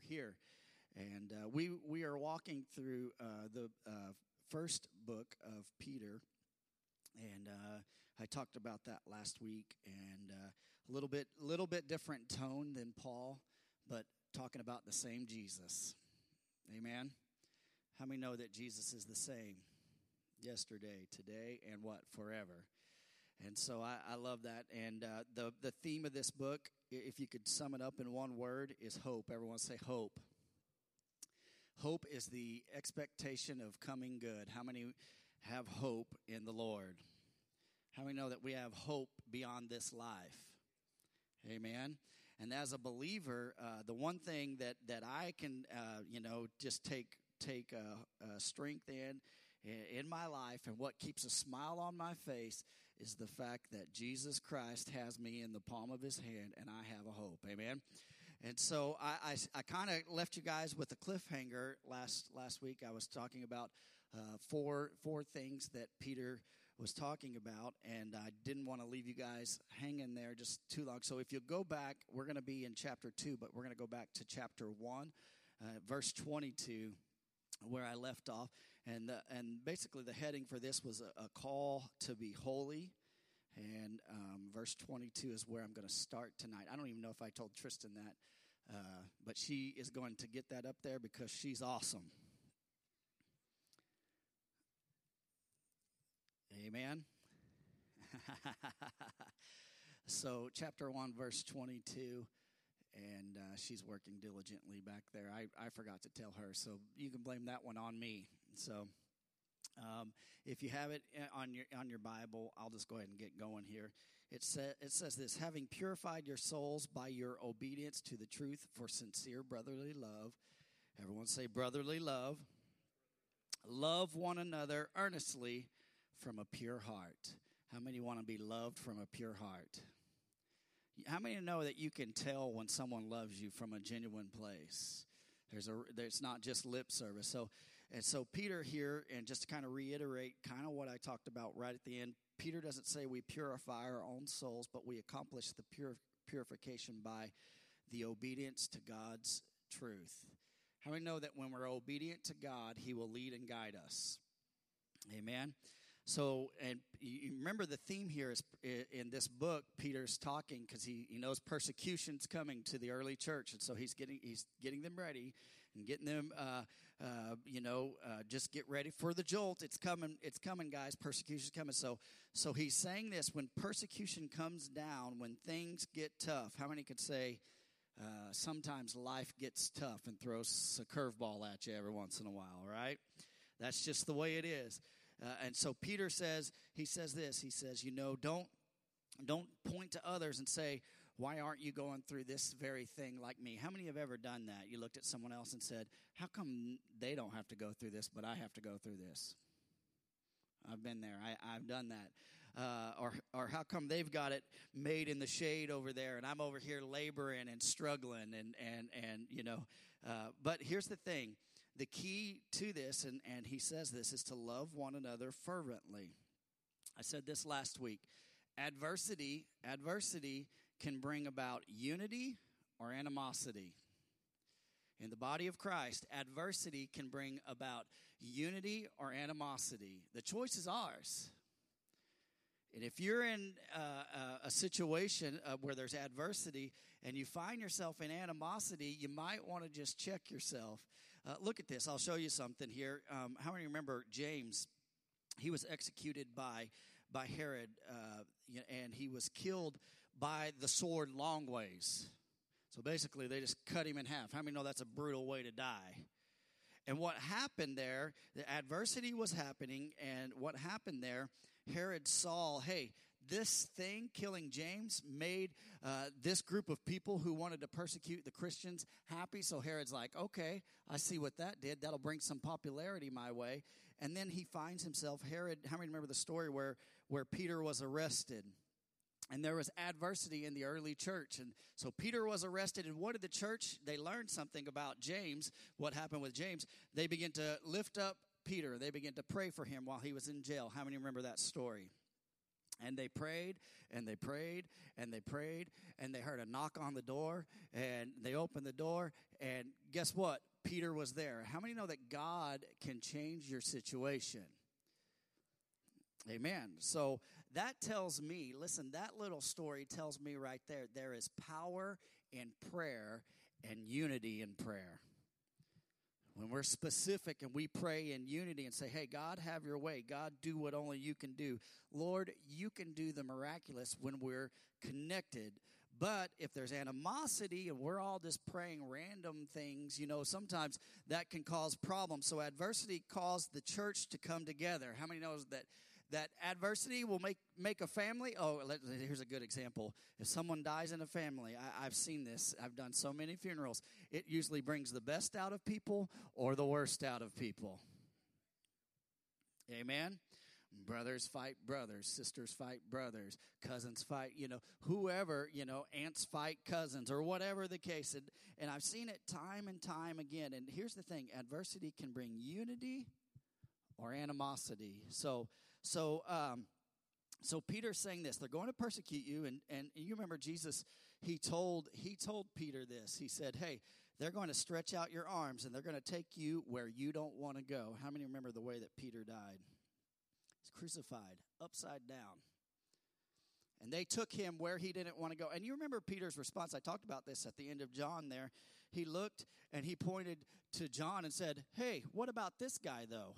are here. And uh, we, we are walking through uh, the uh, first book of Peter. And uh, I talked about that last week, and uh, a little bit, little bit different tone than Paul, but talking about the same Jesus. Amen. How many know that Jesus is the same yesterday, today, and what forever? And so I, I love that. And uh, the the theme of this book, if you could sum it up in one word, is hope. Everyone say hope. Hope is the expectation of coming good. How many have hope in the Lord? How many know that we have hope beyond this life? Amen. And as a believer, uh, the one thing that that I can, uh, you know, just take take strength in in my life, and what keeps a smile on my face is the fact that Jesus Christ has me in the palm of His hand, and I have a hope. Amen. And so I, I, I kind of left you guys with a cliffhanger last last week. I was talking about uh, four four things that Peter was talking about, and I didn't want to leave you guys hanging there just too long. So if you go back, we're going to be in chapter two, but we're going to go back to chapter one, uh, verse twenty two, where I left off, and the, and basically the heading for this was a, a call to be holy. And um, verse 22 is where I'm going to start tonight. I don't even know if I told Tristan that, uh, but she is going to get that up there because she's awesome. Amen. so, chapter 1, verse 22, and uh, she's working diligently back there. I, I forgot to tell her, so you can blame that one on me. So, um, if you have it uh, on your on your Bible, I'll just go ahead and get going here. It, sa- it says this Having purified your souls by your obedience to the truth for sincere brotherly love. Everyone say brotherly love. Love one another earnestly from a pure heart. How many want to be loved from a pure heart? How many know that you can tell when someone loves you from a genuine place? There's a there's not just lip service. So and so Peter here, and just to kind of reiterate kind of what I talked about right at the end, Peter doesn't say we purify our own souls, but we accomplish the pure, purification by the obedience to God's truth. How many know that when we're obedient to God, He will lead and guide us? Amen. So, and you remember the theme here is in this book, Peter's talking because he, he knows persecution's coming to the early church. And so he's getting, he's getting them ready and getting them, uh, uh, you know, uh, just get ready for the jolt. It's coming. It's coming, guys. Persecution's coming. So, so he's saying this when persecution comes down, when things get tough. How many could say, uh, sometimes life gets tough and throws a curveball at you every once in a while, right? That's just the way it is. Uh, and so Peter says, he says this. He says, you know, don't don't point to others and say, why aren't you going through this very thing like me? How many have ever done that? You looked at someone else and said, How come they don't have to go through this, but I have to go through this? I've been there. I, have done that. Uh, or, or how come they've got it made in the shade over there, and I'm over here laboring and struggling, and and and you know. Uh, but here's the thing: the key to this, and and he says this, is to love one another fervently. I said this last week. Adversity, adversity can bring about unity or animosity. In the body of Christ, adversity can bring about unity or animosity. The choice is ours. And if you're in uh, uh a situation uh, where there's adversity and you find yourself in animosity, you might want to just check yourself. Uh, look at this. I'll show you something here. Um, how many remember James? He was executed by by Herod, uh, and he was killed by the sword long ways. So basically, they just cut him in half. How many know that's a brutal way to die? And what happened there, the adversity was happening, and what happened there, Herod saw, hey, this thing, killing James, made uh, this group of people who wanted to persecute the Christians happy. So Herod's like, okay, I see what that did. That'll bring some popularity my way. And then he finds himself, Herod, how many remember the story where, where Peter was arrested? And there was adversity in the early church and so peter was arrested and what did the church they learned something about james what happened with james they began to lift up peter they began to pray for him while he was in jail how many remember that story and they prayed and they prayed and they prayed and they heard a knock on the door and they opened the door and guess what? Peter was there. How many know that God can change your situation? Amen. So that tells me, listen, that little story tells me right there there is power in prayer and unity in prayer. When we're specific and we pray in unity and say, hey, God, have your way. God, do what only you can do. Lord, you can do the miraculous when we're connected. But if there's animosity and we're all just praying random things, you know, sometimes that can cause problems. So adversity caused the church to come together. How many knows that that adversity will make make a family. Oh, let, here's a good example. If someone dies in a family, I, I've seen this. I've done so many funerals. It usually brings the best out of people or the worst out of people. Amen. Brothers fight brothers, sisters fight brothers, cousins fight, you know, whoever, you know, aunts fight cousins or whatever the case. And, and I've seen it time and time again. And here's the thing adversity can bring unity or animosity. So, so, um, so Peter's saying this. They're going to persecute you, and, and you remember Jesus. He told he told Peter this. He said, "Hey, they're going to stretch out your arms, and they're going to take you where you don't want to go." How many remember the way that Peter died? He's crucified upside down. And they took him where he didn't want to go. And you remember Peter's response. I talked about this at the end of John there. He looked and he pointed to John and said, Hey, what about this guy, though?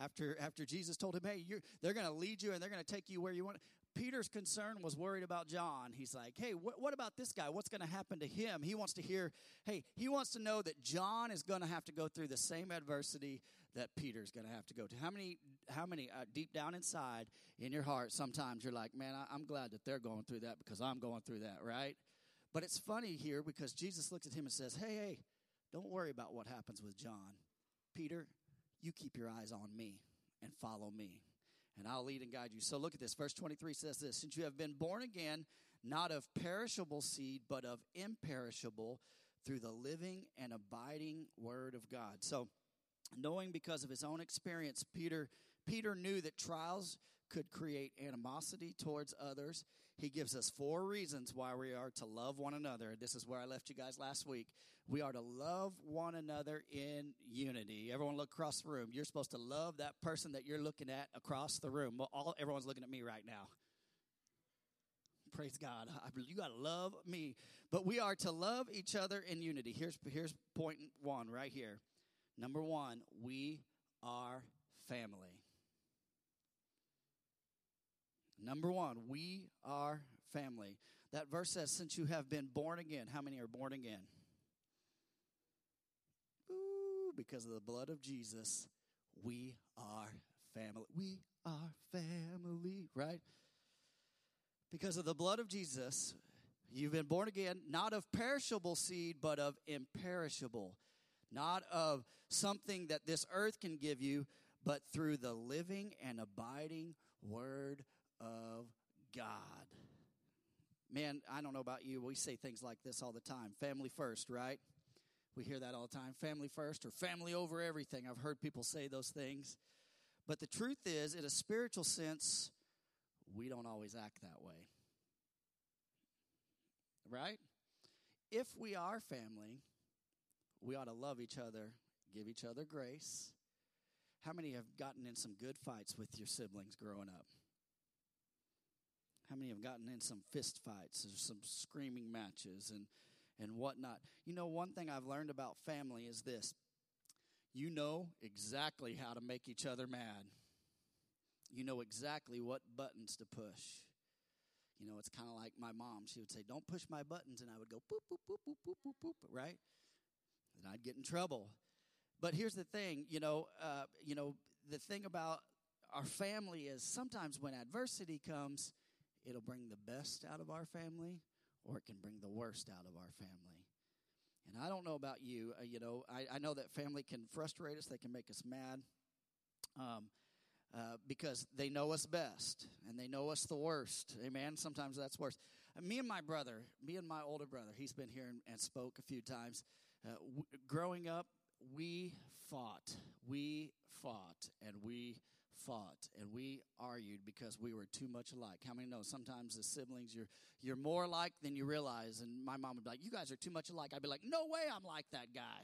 After after Jesus told him, "Hey, they're going to lead you and they're going to take you where you want." Peter's concern was worried about John. He's like, "Hey, wh- what about this guy? What's going to happen to him?" He wants to hear, "Hey, he wants to know that John is going to have to go through the same adversity that Peter's going to have to go to." How many how many uh, deep down inside in your heart sometimes you're like, "Man, I, I'm glad that they're going through that because I'm going through that, right?" But it's funny here because Jesus looks at him and says, "Hey, hey, don't worry about what happens with John. Peter, you keep your eyes on me and follow me, and I'll lead and guide you. So look at this. Verse 23 says this Since you have been born again, not of perishable seed, but of imperishable, through the living and abiding word of God. So, knowing because of his own experience, Peter Peter knew that trials could create animosity towards others. He gives us four reasons why we are to love one another. This is where I left you guys last week. We are to love one another in unity. Everyone look across the room. You're supposed to love that person that you're looking at across the room. All everyone's looking at me right now. Praise God. You got to love me. But we are to love each other in unity. Here's here's point 1 right here. Number 1, we are family. Number 1, we are family. That verse says since you have been born again, how many are born again? Because of the blood of Jesus, we are family. We are family, right? Because of the blood of Jesus, you've been born again, not of perishable seed, but of imperishable. Not of something that this earth can give you, but through the living and abiding word of God. Man, I don't know about you. We say things like this all the time family first, right? We hear that all the time family first or family over everything. I've heard people say those things. But the truth is, in a spiritual sense, we don't always act that way. Right? If we are family, we ought to love each other, give each other grace. How many have gotten in some good fights with your siblings growing up? How many have gotten in some fist fights or some screaming matches and and whatnot. You know, one thing I've learned about family is this you know exactly how to make each other mad, you know exactly what buttons to push. You know, it's kind of like my mom. She would say, Don't push my buttons. And I would go, boop, boop, boop, boop, boop, boop, boop, right? And I'd get in trouble. But here's the thing, you know, uh, you know, the thing about our family is sometimes when adversity comes, it'll bring the best out of our family or it can bring the worst out of our family. And I don't know about you, uh, you know, I, I, know that family can frustrate us, they can make us mad um, uh, because they know us best and they know us the worst. Amen. Sometimes that's worse. Uh, me and my brother, me and my older brother, he's been here and, and spoke a few times. Uh, w- growing up, we fought, we fought, and we fought and we argued because we were too much alike. How many know sometimes as siblings you're you're more alike than you realize? And my mom would be like, "You guys are too much alike." I'd be like, "No way, I'm like that guy.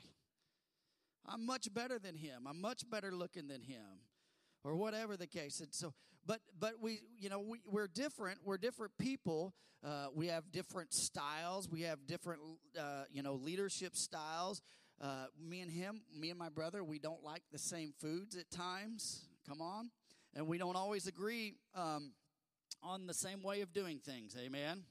I'm much better than him. I'm much better looking than him." Or whatever the case. And so, but but we, you know, we, we're different. We're different people. Uh, we have different styles. We have different, uh, you know, leadership styles. Uh, me and him, me and my brother, we don't like the same foods at times. Come on. And we don't always agree um, on the same way of doing things. Amen.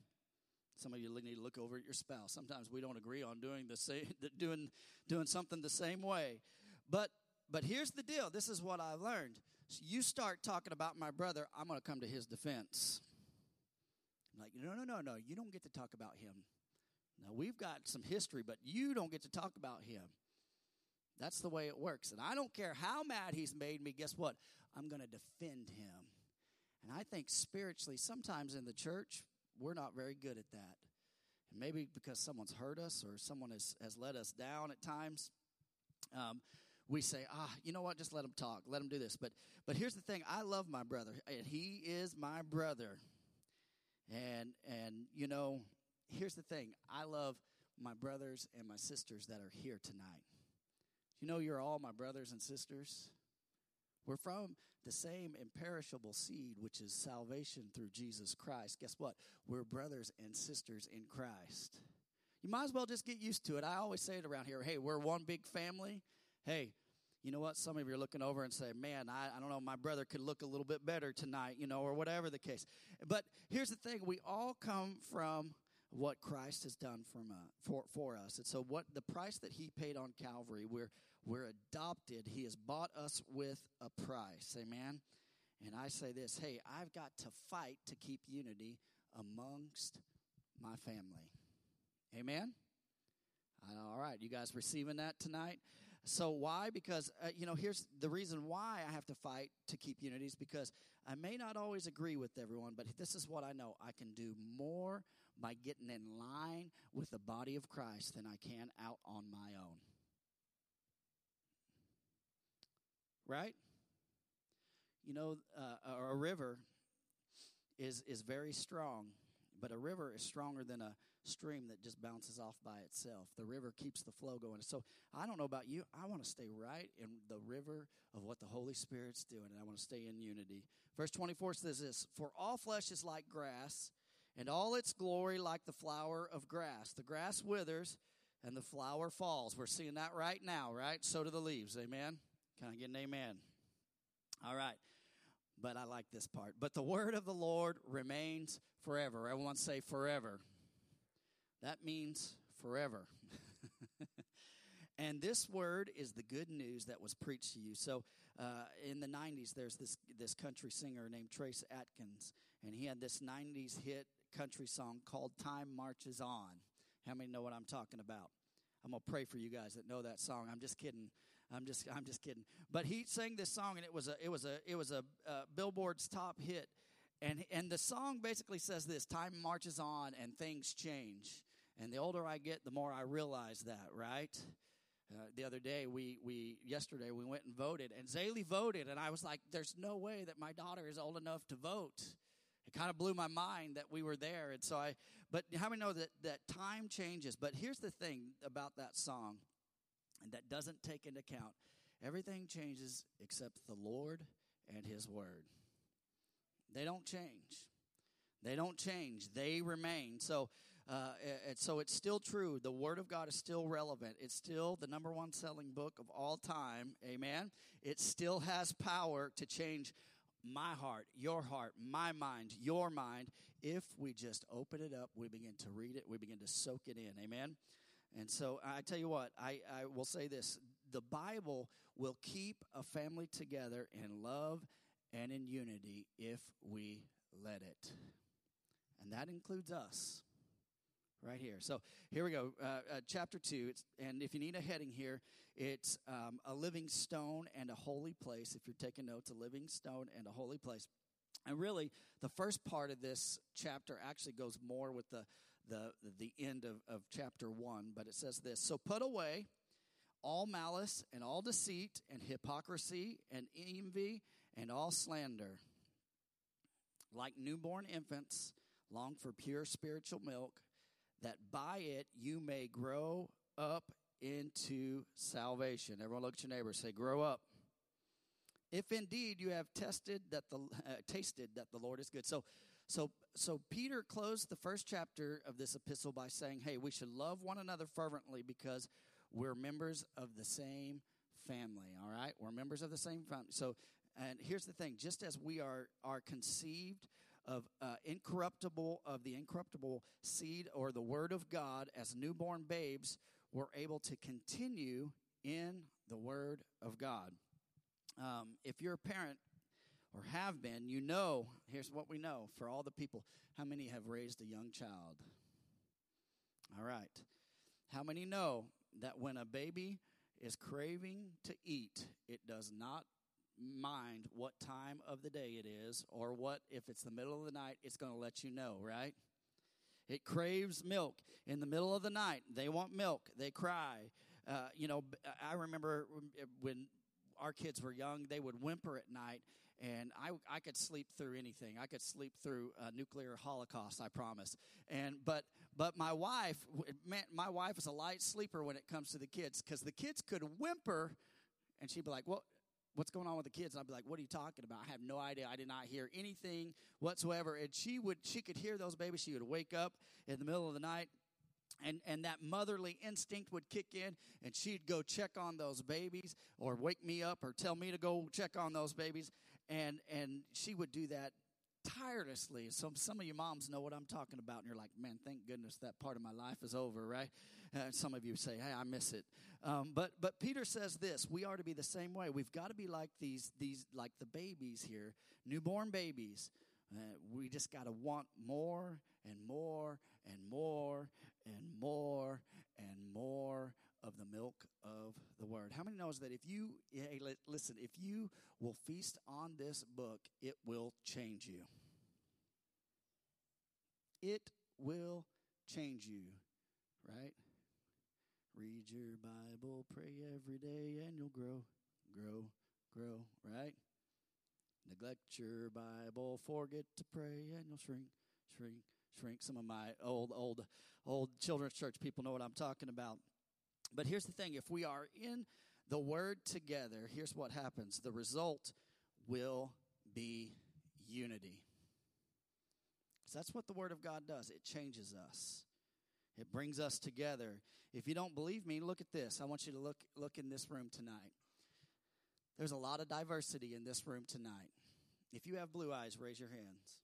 Some of you need to look over at your spouse. Sometimes we don't agree on doing the same, doing doing something the same way. But but here's the deal. This is what I've learned. So you start talking about my brother, I'm going to come to his defense. I'm like, no, no, no, no. You don't get to talk about him. Now we've got some history, but you don't get to talk about him. That's the way it works. And I don't care how mad he's made me, guess what? I'm going to defend him. And I think spiritually, sometimes in the church, we're not very good at that. And maybe because someone's hurt us or someone has, has let us down at times, um, we say, ah, you know what? Just let him talk. Let him do this. But but here's the thing: I love my brother, and he is my brother. And and you know, here's the thing: I love my brothers and my sisters that are here tonight. You know, you're all my brothers and sisters. We're from the same imperishable seed, which is salvation through Jesus Christ. Guess what? We're brothers and sisters in Christ. You might as well just get used to it. I always say it around here hey, we're one big family. Hey, you know what? Some of you are looking over and say, man, I, I don't know, my brother could look a little bit better tonight, you know, or whatever the case. But here's the thing we all come from what Christ has done from, for, for us. And so, what the price that He paid on Calvary, we're, we're adopted. He has bought us with a price. Amen. And I say this hey, I've got to fight to keep unity amongst my family. Amen. All right, you guys receiving that tonight? So why? Because uh, you know, here's the reason why I have to fight to keep unity is because I may not always agree with everyone, but this is what I know: I can do more by getting in line with the body of Christ than I can out on my own. Right? You know, uh, a river is is very strong, but a river is stronger than a stream that just bounces off by itself. The river keeps the flow going. So I don't know about you. I want to stay right in the river of what the Holy Spirit's doing, and I want to stay in unity. Verse 24 says this For all flesh is like grass, and all its glory like the flower of grass. The grass withers, and the flower falls. We're seeing that right now, right? So do the leaves. Amen? Can I get an amen? All right. But I like this part. But the word of the Lord remains forever. Everyone say forever. That means forever. and this word is the good news that was preached to you. So uh, in the 90s, there's this, this country singer named Trace Atkins, and he had this 90s hit country song called Time Marches On. How many know what I'm talking about? I'm gonna pray for you guys that know that song. I'm just kidding. I'm just I'm just kidding. But he sang this song, and it was a it was a it was a uh, Billboard's top hit. And and the song basically says this: Time marches on, and things change. And the older I get, the more I realize that, right? Uh, the other day, we, we yesterday we went and voted, and Zaylee voted, and I was like, "There's no way that my daughter is old enough to vote." It kind of blew my mind that we were there, and so I. But how many know that that time changes? But here's the thing about that song, and that doesn't take into account everything changes except the Lord and His Word. They don't change. They don't change. They remain. So uh, and so it's still true. The Word of God is still relevant. It's still the number one selling book of all time. Amen. It still has power to change my heart, your heart, my mind, your mind. If we just open it up, we begin to read it, we begin to soak it in. Amen. And so I tell you what, I, I will say this the Bible will keep a family together in love and in unity if we let it. And that includes us right here. So here we go, uh, uh, chapter two. It's, and if you need a heading here, it's um, a living stone and a holy place. If you're taking notes, a living stone and a holy place. And really, the first part of this chapter actually goes more with the the the end of, of chapter one. But it says this: So put away all malice and all deceit and hypocrisy and envy and all slander. Like newborn infants, long for pure spiritual milk, that by it you may grow up into salvation. Everyone look at your neighbor say, Grow up. If indeed you have tested that the uh, tasted that the Lord is good. So so so Peter closed the first chapter of this epistle by saying, "Hey, we should love one another fervently because we're members of the same family, all right? We're members of the same family. So and here's the thing, just as we are are conceived of uh, incorruptible of the incorruptible seed or the word of God as newborn babes, we're able to continue in the word of God. Um, if you're a parent or have been, you know, here's what we know for all the people. How many have raised a young child? All right. How many know that when a baby is craving to eat, it does not mind what time of the day it is or what, if it's the middle of the night, it's going to let you know, right? It craves milk in the middle of the night. They want milk. They cry. Uh, you know, I remember when our kids were young, they would whimper at night, and I, I could sleep through anything. I could sleep through a nuclear holocaust, I promise. And but but my wife, man, my wife is a light sleeper when it comes to the kids because the kids could whimper, and she'd be like, "What? What's going on with the kids?" And I'd be like, "What are you talking about? I have no idea. I did not hear anything whatsoever." And she would she could hear those babies. She would wake up in the middle of the night and and that motherly instinct would kick in and she'd go check on those babies or wake me up or tell me to go check on those babies and and she would do that tirelessly. So some of you moms know what i'm talking about and you're like man thank goodness that part of my life is over right? Uh, some of you say hey i miss it. Um, but but peter says this we are to be the same way. We've got to be like these these like the babies here newborn babies. Uh, we just got to want more and more and more and more and more of the milk of the word. How many knows that if you hey listen, if you will feast on this book, it will change you. It will change you, right? Read your Bible, pray every day and you'll grow, grow, grow, right? Neglect your Bible, forget to pray and you'll shrink, shrink, shrink. Some of my old old old children's church people know what I'm talking about. But here's the thing if we are in the word together, here's what happens the result will be unity. So that's what the word of God does it changes us. It brings us together. If you don't believe me, look at this. I want you to look look in this room tonight. There's a lot of diversity in this room tonight. If you have blue eyes, raise your hands.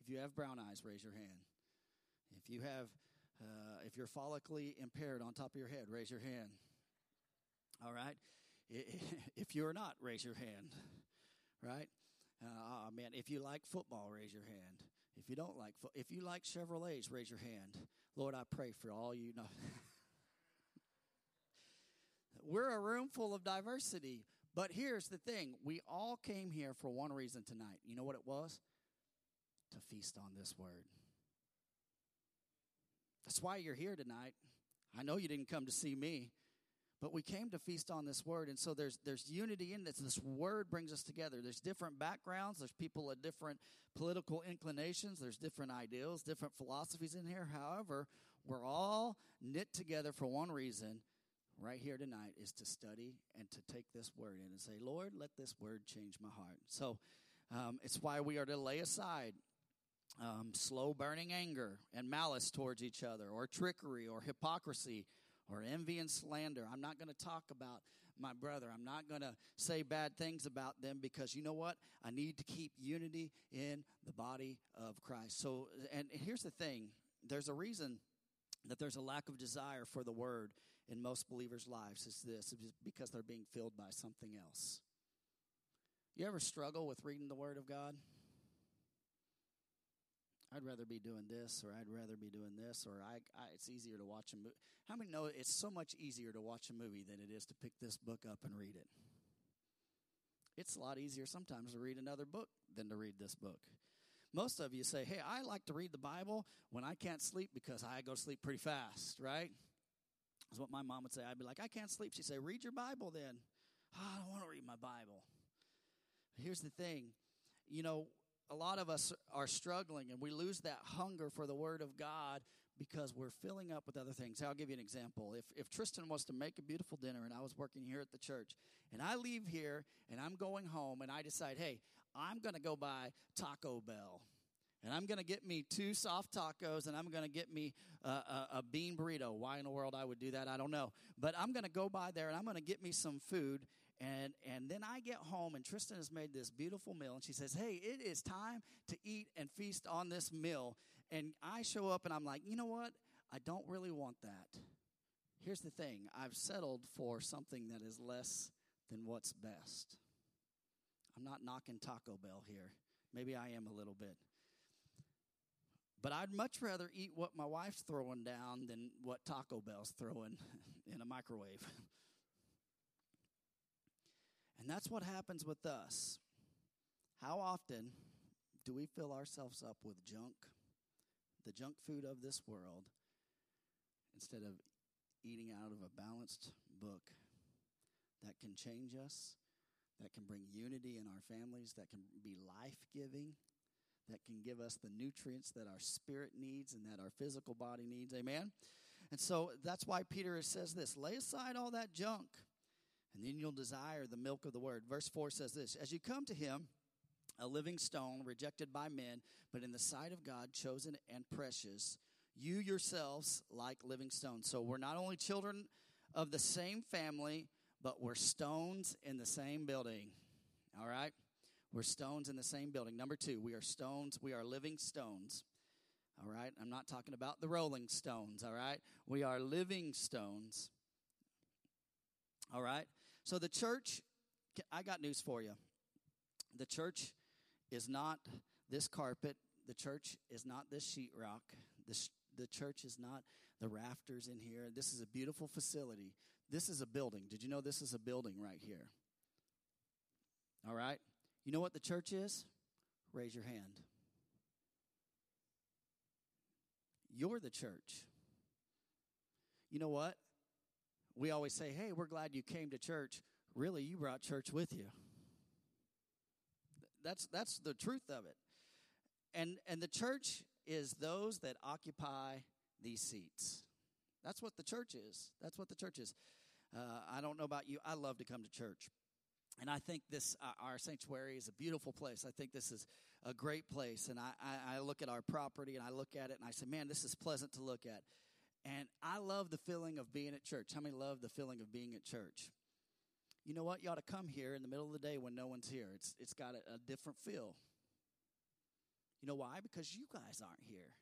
If you have brown eyes, raise your hand. If you have uh, if you're follically impaired on top of your head, raise your hand. All right? If you're not, raise your hand. Right? Uh, oh, man, if you like football, raise your hand. If you don't like, fo- if you like Chevrolets, raise your hand. Lord, I pray for all you know. We're a room full of diversity, but here's the thing: we all came here for one reason tonight. You know what it was? To feast on this word. That's why you're here tonight. I know you didn't come to see me, but we came to feast on this word. And so there's there's unity in this. This word brings us together. There's different backgrounds, there's people of different political inclinations, there's different ideals, different philosophies in here. However, we're all knit together for one reason right here tonight is to study and to take this word in and say, Lord, let this word change my heart. So um, it's why we are to lay aside um, slow burning anger and malice towards each other, or trickery, or hypocrisy, or envy and slander. I'm not going to talk about my brother. I'm not going to say bad things about them because you know what? I need to keep unity in the body of Christ. So, and here's the thing there's a reason that there's a lack of desire for the word in most believers' lives is this is because they're being filled by something else. You ever struggle with reading the word of God? I'd rather be doing this, or I'd rather be doing this, or I, I, it's easier to watch a movie. How many know it's so much easier to watch a movie than it is to pick this book up and read it? It's a lot easier sometimes to read another book than to read this book. Most of you say, Hey, I like to read the Bible when I can't sleep because I go to sleep pretty fast, right? That's what my mom would say. I'd be like, I can't sleep. She'd say, Read your Bible then. Oh, I don't want to read my Bible. Here's the thing you know, a lot of us are struggling and we lose that hunger for the Word of God because we're filling up with other things. I'll give you an example. If, if Tristan wants to make a beautiful dinner and I was working here at the church and I leave here and I'm going home and I decide, hey, I'm going to go buy Taco Bell and I'm going to get me two soft tacos and I'm going to get me a, a, a, bean burrito. Why in the world I would do that, I don't know. But I'm going to go by there and I'm going to get me some food. And, and then I get home and Tristan has made this beautiful meal and she says, Hey, it is time to eat and feast on this meal. And I show up and I'm like, You know what? I don't really want that. Here's the thing I've settled for something that is less than what's best. I'm not knocking Taco Bell here. Maybe I am a little bit. But I'd much rather eat what my wife's throwing down than what Taco Bell's throwing in a microwave. and that's what happens with us. How often do we fill ourselves up with junk, the junk food of this world, instead of eating out of a balanced book that can change us, that can bring unity in our families, that can be life giving? that can give us the nutrients that our spirit needs and that our physical body needs. Amen? And so that's why Peter says this lay aside all that junk, and then you'll desire the milk of the word. Verse 4 says this As you come to him, a living stone rejected by men, but in the sight of God, chosen and precious, you yourselves like living stones. So we're not only children of the same family, but we're stones in the same building. All right? We're stones in the same building. Number two, we are stones. We are living stones. All right? I'm not talking about the rolling stones. All right? We are living stones. All right? So the church, I got news for you. The church is not this carpet. The church is not this sheetrock. The, the church is not the rafters in here. This is a beautiful facility. This is a building. Did you know this is a building right here? All right? You know what the church is? Raise your hand. You're the church. You know what? We always say, hey, we're glad you came to church. Really, you brought church with you. That's, that's the truth of it. And, and the church is those that occupy these seats. That's what the church is. That's what the church is. Uh, I don't know about you. I love to come to church. And I think this, uh, our sanctuary is a beautiful place. I think this is a great place. And I, I, I look at our property and I look at it and I say, man, this is pleasant to look at. And I love the feeling of being at church. How many love the feeling of being at church? You know what? You ought to come here in the middle of the day when no one's here. It's, it's got a, a different feel. You know why? Because you guys aren't here.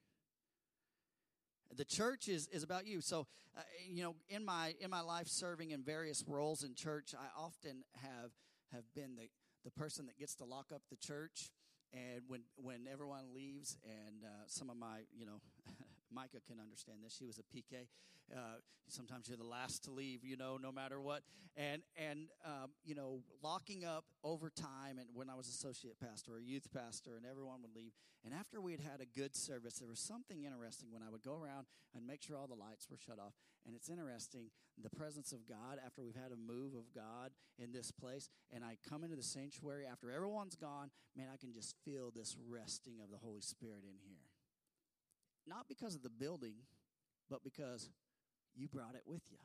The church is, is about you. So, uh, you know, in my in my life serving in various roles in church, I often have have been the the person that gets to lock up the church. And when when everyone leaves, and uh, some of my you know Micah can understand this. She was a PK. Uh, sometimes you're the last to leave, you know, no matter what. And and um, you know, locking up over time. And when I was associate pastor or youth pastor, and everyone would leave. And after we had had a good service, there was something interesting when I would go around and make sure all the lights were shut off. And it's interesting the presence of God after we've had a move of God in this place. And I come into the sanctuary after everyone's gone. Man, I can just feel this resting of the Holy Spirit in here not because of the building, but because you brought it with you.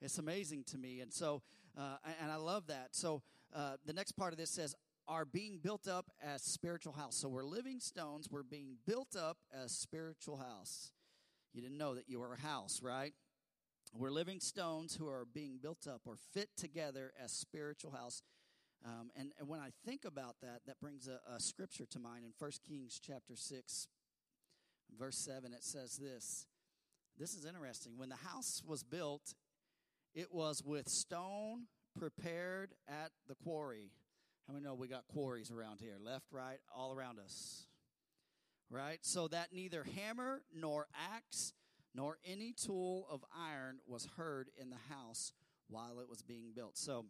It's amazing to me. And so, uh, and I love that. So, uh, the next part of this says, are being built up as spiritual house. So, we're living stones. We're being built up as spiritual house. You didn't know that you were a house, right? We're living stones who are being built up or fit together as spiritual house. Um, and, and when I think about that, that brings a, a scripture to mind in 1 Kings chapter 6, verse 7, it says this. This is interesting. When the house was built, it was with stone prepared at the quarry. How many know we got quarries around here? Left, right, all around us. Right? So that neither hammer nor axe nor any tool of iron was heard in the house while it was being built. So,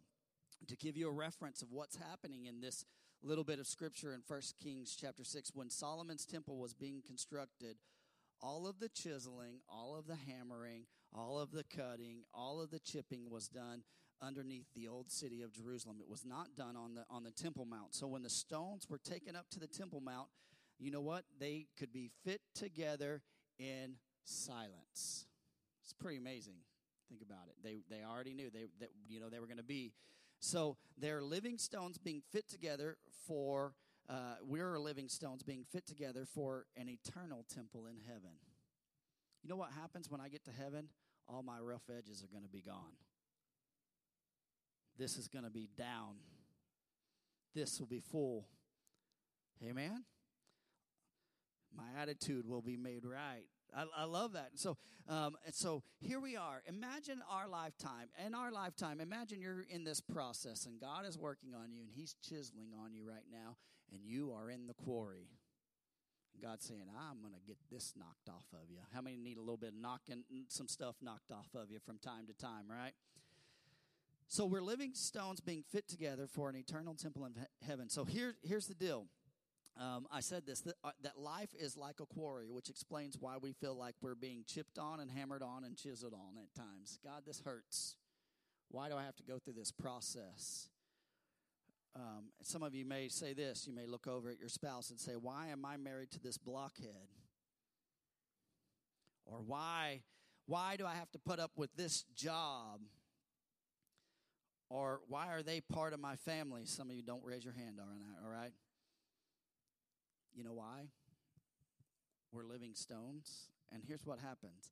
to give you a reference of what's happening in this little bit of scripture in 1 Kings chapter 6. When Solomon's temple was being constructed, all of the chiseling, all of the hammering, all of the cutting, all of the chipping was done underneath the old city of Jerusalem. It was not done on the on the Temple Mount. So when the stones were taken up to the Temple Mount, you know what? They could be fit together in silence. It's pretty amazing. Think about it. They they already knew they that you know they were going to be. So they're living stones being fit together for. Uh, we're living stones being fit together for an eternal temple in heaven. You know what happens when I get to heaven? All my rough edges are going to be gone. This is going to be down. This will be full. Amen. My attitude will be made right. I, I love that. So, um, and so here we are. Imagine our lifetime. In our lifetime, imagine you're in this process and God is working on you and He's chiseling on you right now, and you are in the quarry. God's saying, I'm going to get this knocked off of you. How many need a little bit of knocking some stuff knocked off of you from time to time, right? So we're living stones being fit together for an eternal temple in heaven. So here, here's the deal. Um, I said this that, uh, that life is like a quarry, which explains why we feel like we're being chipped on and hammered on and chiseled on at times. God, this hurts. Why do I have to go through this process? Um, some of you may say this. You may look over at your spouse and say, Why am I married to this blockhead? Or why, why do I have to put up with this job? Or why are they part of my family? Some of you don't raise your hand on that, all right? You know why? We're living stones. And here's what happens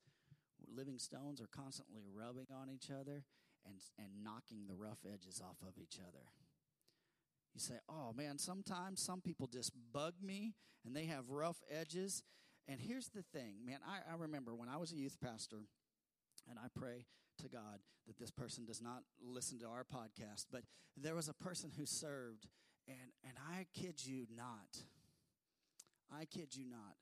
living stones are constantly rubbing on each other and, and knocking the rough edges off of each other. You say, oh man, sometimes some people just bug me and they have rough edges. And here's the thing, man, I, I remember when I was a youth pastor, and I pray to God that this person does not listen to our podcast, but there was a person who served, and, and I kid you not, I kid you not,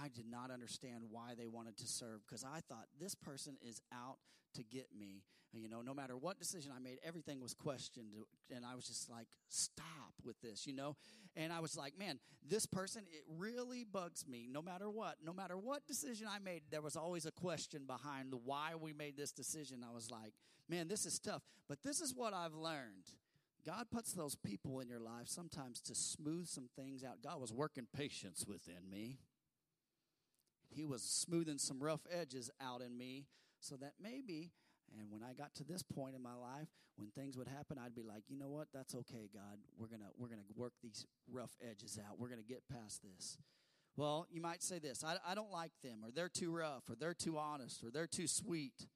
I did not understand why they wanted to serve because I thought this person is out to get me. You know, no matter what decision I made, everything was questioned. And I was just like, stop with this, you know? And I was like, man, this person, it really bugs me. No matter what, no matter what decision I made, there was always a question behind why we made this decision. I was like, man, this is tough. But this is what I've learned. God puts those people in your life sometimes to smooth some things out. God was working patience within me. He was smoothing some rough edges out in me so that maybe and when I got to this point in my life, when things would happen, I'd be like, you know what? That's okay, God. We're gonna we're gonna work these rough edges out. We're gonna get past this. Well, you might say this: I, I don't like them, or they're too rough, or they're too honest, or they're too sweet.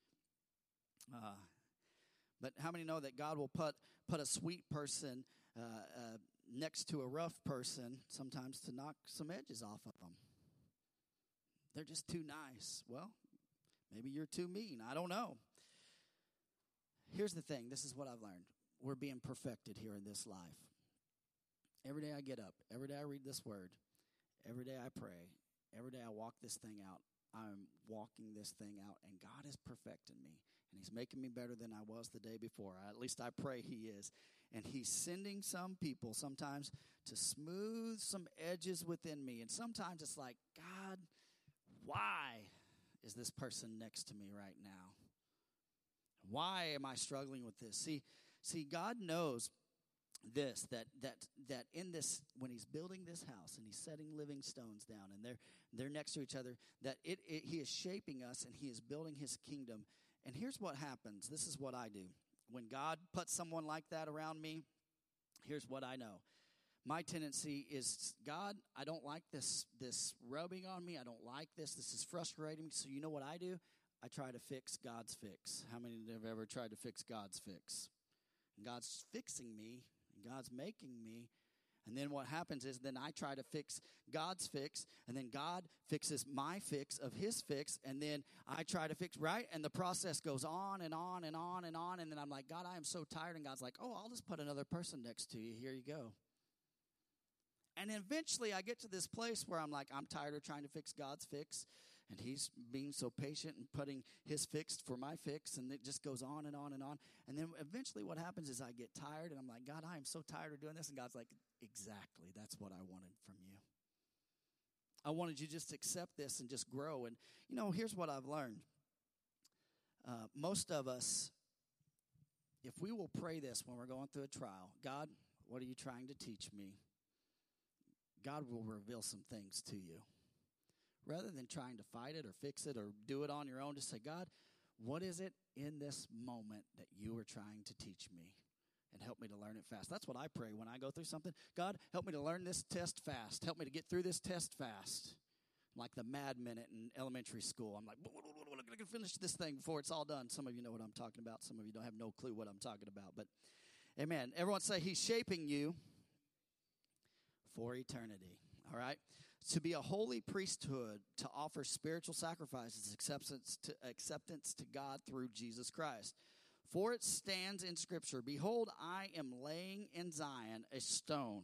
Uh, but how many know that God will put put a sweet person uh, uh, next to a rough person sometimes to knock some edges off of them? They're just too nice. Well, maybe you're too mean. I don't know. Here's the thing this is what I've learned we're being perfected here in this life. Every day I get up, every day I read this word, every day I pray, every day I walk this thing out. I'm walking this thing out, and God is perfecting me. And He's making me better than I was the day before. At least I pray He is. And He's sending some people sometimes to smooth some edges within me. And sometimes it's like, God, why is this person next to me right now? Why am I struggling with this? See, see, God knows this that that that in this when he's building this house and he's setting living stones down and they're they're next to each other that it, it he is shaping us and he is building his kingdom and here's what happens. This is what i do. When god puts someone like that around me here's what i know. My tendency is god i don't like this this rubbing on me. I don't like this. This is frustrating so you know what i do? I try to fix God's fix. How many have ever tried to fix God's fix? God's fixing me, God's making me. And then what happens is then I try to fix God's fix, and then God fixes my fix of his fix, and then I try to fix right, and the process goes on and on and on and on, and then I'm like, God, I am so tired, and God's like, oh, I'll just put another person next to you. Here you go. And eventually I get to this place where I'm like, I'm tired of trying to fix God's fix, and he's being so patient and putting his fix for my fix and it just goes on and on and on and then eventually what happens is i get tired and i'm like god i am so tired of doing this and god's like exactly that's what i wanted from you i wanted you just to accept this and just grow and you know here's what i've learned Uh, most of us, if we will pray this when we're going through a trial God, what are you trying to teach me? God will reveal some things to you. Rather than trying to fight it or fix it or do it on your own, just say, God, what is it in this moment that you are trying to teach me? And help me to learn it fast. That's what I pray when I go through something. God, help me to learn this test fast. Help me to get through this test fast. Like the mad minute in elementary school. I'm like, I can finish this thing before it's all done. Some of you know what I'm talking about. Some of you don't have no clue what I'm talking about. But amen. Everyone say, He's shaping you for eternity. All right? To be a holy priesthood, to offer spiritual sacrifices, acceptance to, acceptance to God through Jesus Christ. For it stands in Scripture Behold, I am laying in Zion a stone.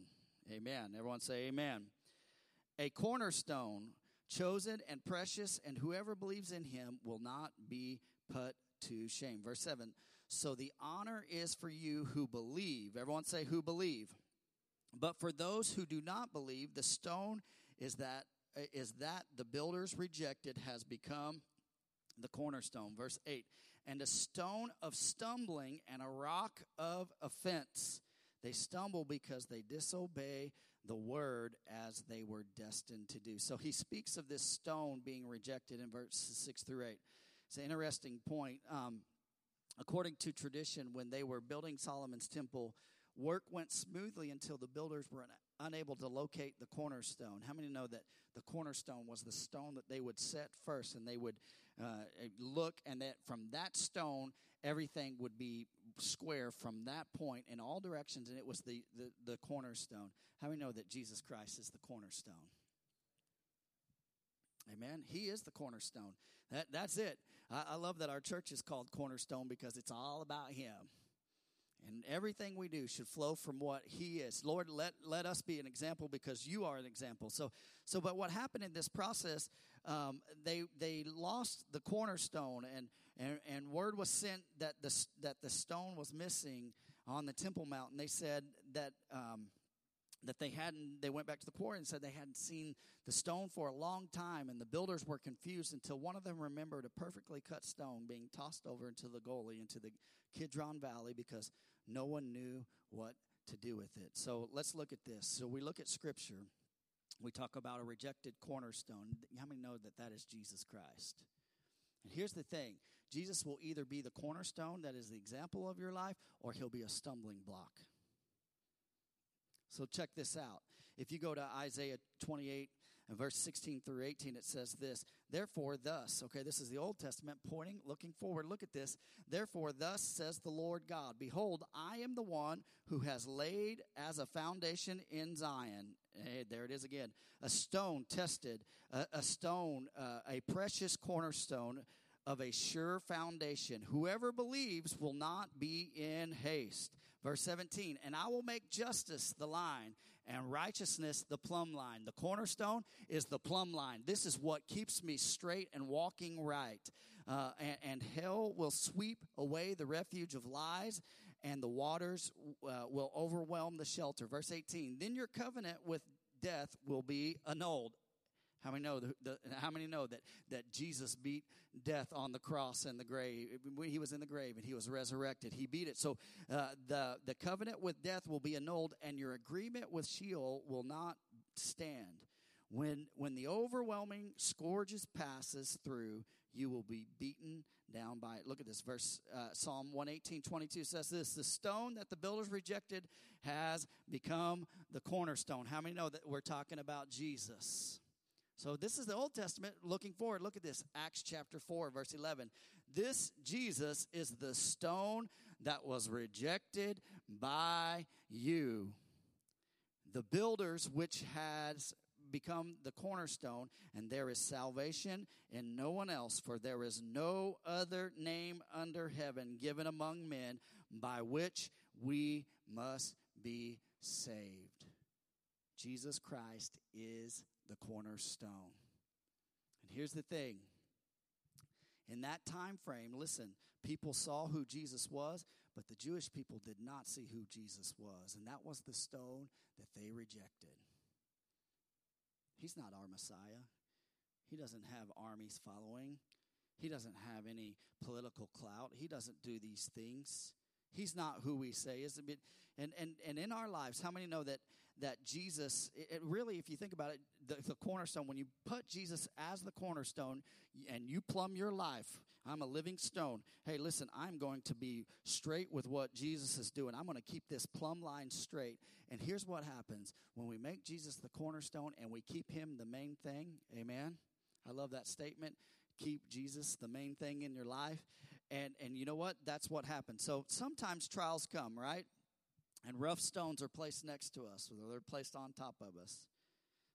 Amen. Everyone say, Amen. A cornerstone, chosen and precious, and whoever believes in him will not be put to shame. Verse 7 So the honor is for you who believe. Everyone say, Who believe. But for those who do not believe, the stone is that is that the builders rejected has become the cornerstone. Verse 8 and a stone of stumbling and a rock of offense. They stumble because they disobey the word as they were destined to do. So he speaks of this stone being rejected in verses 6 through 8. It's an interesting point. Um, according to tradition, when they were building Solomon's temple, work went smoothly until the builders were unable to locate the cornerstone. How many know that the cornerstone was the stone that they would set first and they would uh, look, and that from that stone, everything would be square from that point in all directions, and it was the, the, the cornerstone. How many know that Jesus Christ is the cornerstone? Amen. He is the cornerstone. That, that's it. I, I love that our church is called Cornerstone because it's all about Him. And everything we do should flow from what he is. Lord, let, let us be an example because you are an example. So, so but what happened in this process, um, they, they lost the cornerstone and, and, and word was sent that the, that the stone was missing on the Temple Mountain. They said that, um, that they hadn't, they went back to the quarry and said they hadn't seen the stone for a long time and the builders were confused until one of them remembered a perfectly cut stone being tossed over into the gully, into the Kidron Valley because no one knew what to do with it. So let's look at this. So we look at Scripture. We talk about a rejected cornerstone. How many know that that is Jesus Christ? And here's the thing Jesus will either be the cornerstone that is the example of your life, or he'll be a stumbling block. So check this out. If you go to Isaiah 28 and verse 16 through 18, it says this Therefore, thus, okay, this is the Old Testament pointing, looking forward. Look at this. Therefore, thus says the Lord God Behold, I am the one who has laid as a foundation in Zion. Hey, there it is again. A stone tested, a, a stone, uh, a precious cornerstone of a sure foundation. Whoever believes will not be in haste. Verse 17, and I will make justice the line and righteousness the plumb line. The cornerstone is the plumb line. This is what keeps me straight and walking right. Uh, and, and, hell will sweep away the refuge of lies, and the waters uh, will overwhelm the shelter. Verse 18, then your covenant with death will be annulled. How many know the, the, how many know that that Jesus beat death on the cross and the grave when he was in the grave and he was resurrected? He beat it. So uh, the the covenant with death will be annulled, and your agreement with Sheol will not stand. When when the overwhelming scourges passes through, you will be beaten down by it. Look at this verse. Uh, Psalm 118, 22 says this The stone that the builders rejected has become the cornerstone. How many know that we're talking about Jesus? So this is the Old Testament looking forward. Look at this Acts chapter 4, verse 11. This Jesus is the stone that was rejected by you. The builders, which has become the cornerstone, and there is salvation in no one else, for there is no other name under heaven given among men by which we must be saved. Jesus Christ is the cornerstone. And here's the thing in that time frame, listen, people saw who Jesus was, but the Jewish people did not see who Jesus was. And that was the stone that they rejected. He's not our Messiah, He doesn't have armies following. He doesn't have any political clout. He doesn't do these things. He's not who we say is. And, and, and in our lives, how many know that, that Jesus, it, it really, if you think about it, the, the cornerstone, when you put Jesus as the cornerstone and you plumb your life, I'm a living stone. Hey, listen, I'm going to be straight with what Jesus is doing. I'm going to keep this plumb line straight. And here's what happens when we make Jesus the cornerstone and we keep him the main thing. Amen. I love that statement. Keep Jesus the main thing in your life. And and you know what? That's what happens. So sometimes trials come, right? And rough stones are placed next to us, or they're placed on top of us.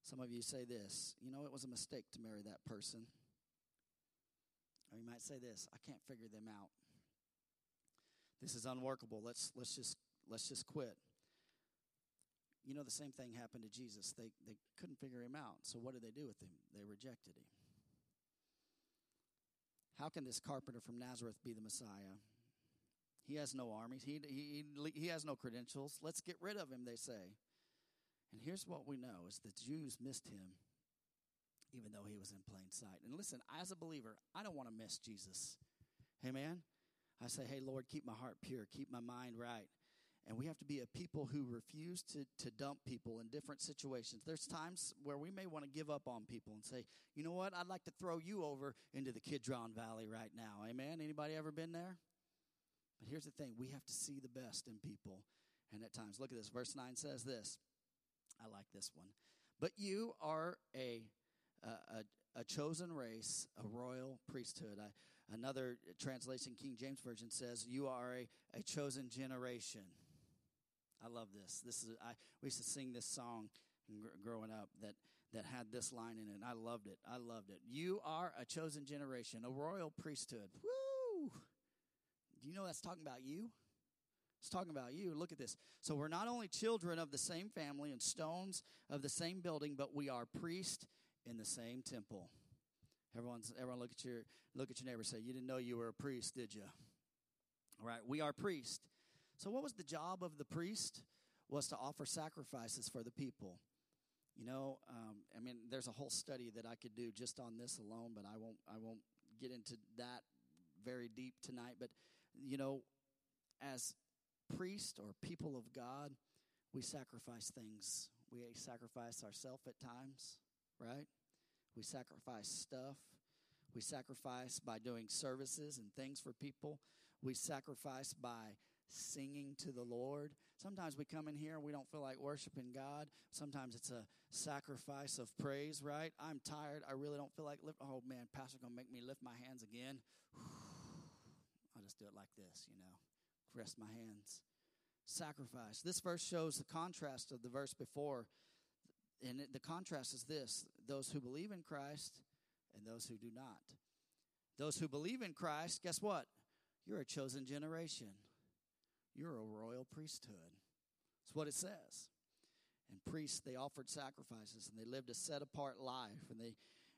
Some of you say this, you know, it was a mistake to marry that person. Or you might say this, I can't figure them out. This is unworkable. Let's let's just let's just quit. You know the same thing happened to Jesus. They they couldn't figure him out. So what did they do with him? They rejected him. How can this carpenter from Nazareth be the Messiah? He has no armies. He, he, he has no credentials. Let's get rid of him, they say. And here's what we know is the Jews missed him even though he was in plain sight. And listen, as a believer, I don't want to miss Jesus. Amen. I say, hey, Lord, keep my heart pure, keep my mind right. And we have to be a people who refuse to, to dump people in different situations. There's times where we may want to give up on people and say, you know what, I'd like to throw you over into the Kidron Valley right now. Amen. Anybody ever been there? But here's the thing we have to see the best in people. And at times, look at this. Verse 9 says this. I like this one. But you are a a, a, chosen race, a royal priesthood. I, another translation, King James Version, says, You are a, a chosen generation. I love this. This is I we used to sing this song growing up that that had this line in it. And I loved it. I loved it. You are a chosen generation, a royal priesthood. Woo! Do you know that's talking about you? It's talking about you. Look at this. So we're not only children of the same family and stones of the same building, but we are priests in the same temple. Everyone's everyone look at your look at your neighbor say, You didn't know you were a priest, did you? All right, we are priests. So what was the job of the priest? Was to offer sacrifices for the people. You know, um, I mean, there's a whole study that I could do just on this alone, but I won't. I won't get into that very deep tonight. But you know, as priests or people of God, we sacrifice things. We sacrifice ourselves at times right? We sacrifice stuff. We sacrifice by doing services and things for people. We sacrifice by singing to the Lord. Sometimes we come in here and we don't feel like worshiping God. Sometimes it's a sacrifice of praise, right? I'm tired. I really don't feel like lift. Oh man, pastor's gonna make me lift my hands again. Just do it like this, you know. Rest my hands. Sacrifice. This verse shows the contrast of the verse before and the contrast is this those who believe in Christ and those who do not. Those who believe in Christ, guess what? You're a chosen generation. You're a royal priesthood. That's what it says. And priests, they offered sacrifices and they lived a set apart life. And they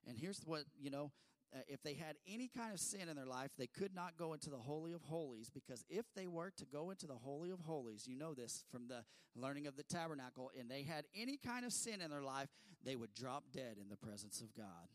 and here's what, you know, uh, if they had any kind of sin in their life, they could not go into the Holy of Holies because if they were to go into the Holy of Holies, you know this from the learning of the tabernacle, and they had any kind of sin in their life, they would drop dead in the presence of God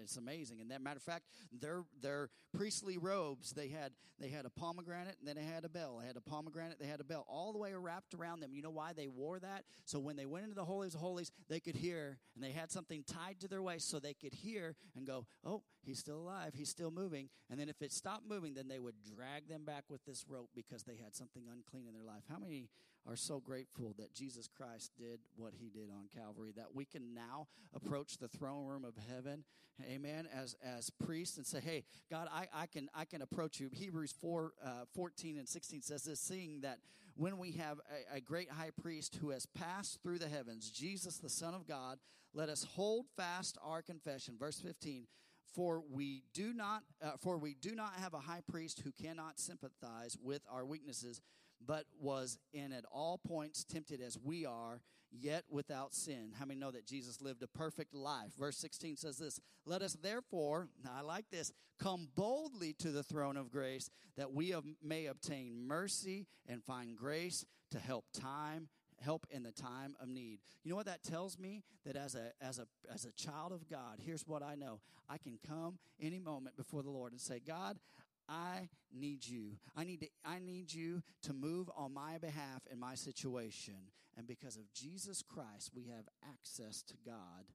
it's amazing. And that matter of fact, their their priestly robes they had they had a pomegranate and then they had a bell. They had a pomegranate, they had a bell, all the way wrapped around them. You know why they wore that? So when they went into the holies of holies, they could hear, and they had something tied to their waist so they could hear and go, "Oh, he's still alive. He's still moving." And then if it stopped moving, then they would drag them back with this rope because they had something unclean in their life. How many are so grateful that Jesus Christ did what he did on Calvary, that we can now approach the throne room of heaven, amen, as, as priests and say, hey, God, I, I, can, I can approach you. Hebrews 4, uh, 14 and 16 says this, seeing that when we have a, a great high priest who has passed through the heavens, Jesus, the Son of God, let us hold fast our confession. Verse 15, for we do not uh, for we do not have a high priest who cannot sympathize with our weaknesses but was in at all points tempted as we are, yet without sin. How many know that Jesus lived a perfect life? Verse 16 says this Let us therefore, I like this, come boldly to the throne of grace that we may obtain mercy and find grace to help time help in the time of need. You know what that tells me? That as a as a as a child of God, here's what I know. I can come any moment before the Lord and say, "God, I need you. I need to, I need you to move on my behalf in my situation. And because of Jesus Christ, we have access to God.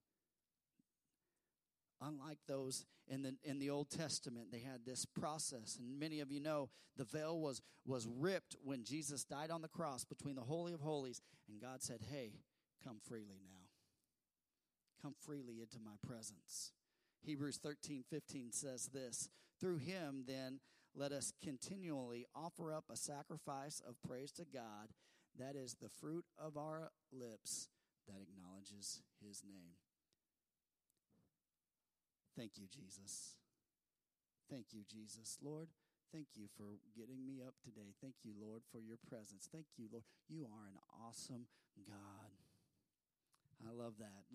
Unlike those in the in the Old Testament, they had this process, and many of you know the veil was was ripped when Jesus died on the cross between the holy of holies, and God said, "Hey, come freely now. Come freely into my presence." Hebrews 13, 15 says this Through him, then, let us continually offer up a sacrifice of praise to God. That is the fruit of our lips that acknowledges his name. Thank you, Jesus. Thank you, Jesus. Lord, thank you for getting me up today. Thank you, Lord, for your presence. Thank you, Lord. You are an awesome God. I love that.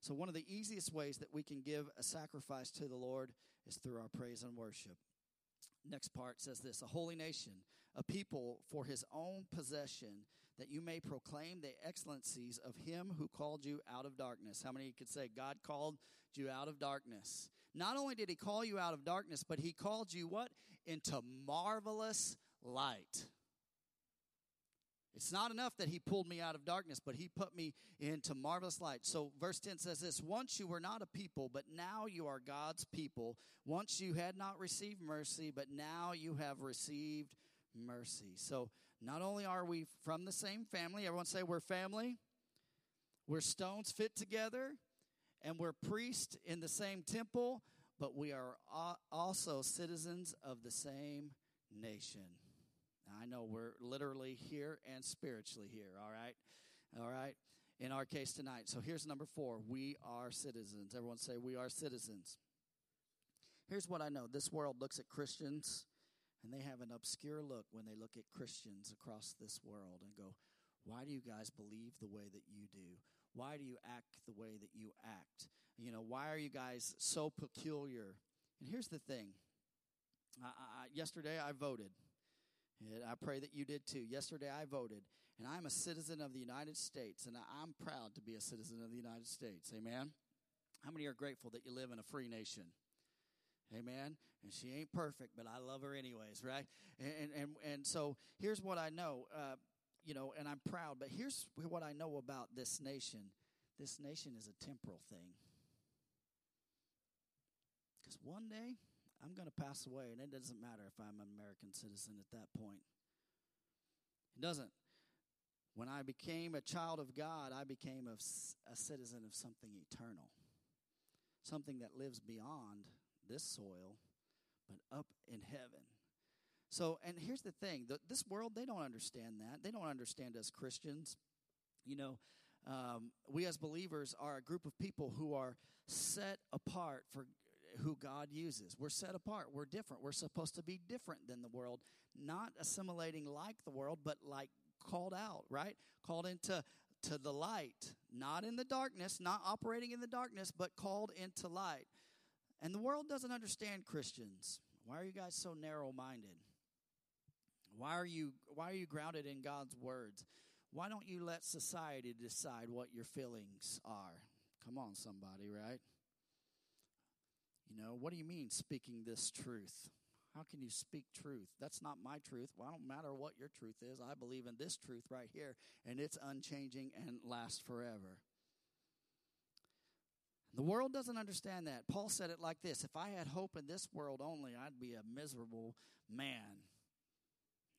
So, one of the easiest ways that we can give a sacrifice to the Lord is through our praise and worship. Next part says this a holy nation, a people for his own possession, that you may proclaim the excellencies of him who called you out of darkness. How many could say, God called you out of darkness? Not only did he call you out of darkness, but he called you what? Into marvelous light. It's not enough that he pulled me out of darkness, but he put me into marvelous light. So, verse 10 says this Once you were not a people, but now you are God's people. Once you had not received mercy, but now you have received mercy. So, not only are we from the same family, everyone say we're family, we're stones fit together, and we're priests in the same temple, but we are also citizens of the same nation. I know we're literally here and spiritually here, all right? All right? In our case tonight. So here's number four we are citizens. Everyone say, We are citizens. Here's what I know this world looks at Christians and they have an obscure look when they look at Christians across this world and go, Why do you guys believe the way that you do? Why do you act the way that you act? You know, why are you guys so peculiar? And here's the thing I, I, yesterday I voted. And I pray that you did too. Yesterday I voted, and I'm a citizen of the United States, and I'm proud to be a citizen of the United States. Amen. How many are grateful that you live in a free nation? Amen. And she ain't perfect, but I love her anyways, right? And and and so here's what I know, uh, you know, and I'm proud. But here's what I know about this nation. This nation is a temporal thing. Because one day I'm going to pass away, and it doesn't matter if I'm an American citizen at that point. It doesn't. When I became a child of God, I became a, a citizen of something eternal, something that lives beyond this soil, but up in heaven. So, and here's the thing the, this world, they don't understand that. They don't understand us Christians. You know, um, we as believers are a group of people who are set apart for who God uses. We're set apart. We're different. We're supposed to be different than the world, not assimilating like the world, but like called out, right? Called into to the light, not in the darkness, not operating in the darkness, but called into light. And the world doesn't understand Christians. Why are you guys so narrow-minded? Why are you why are you grounded in God's words? Why don't you let society decide what your feelings are? Come on somebody, right? You know, what do you mean speaking this truth? How can you speak truth? That's not my truth. Well, I don't matter what your truth is. I believe in this truth right here, and it's unchanging and lasts forever. The world doesn't understand that. Paul said it like this If I had hope in this world only, I'd be a miserable man.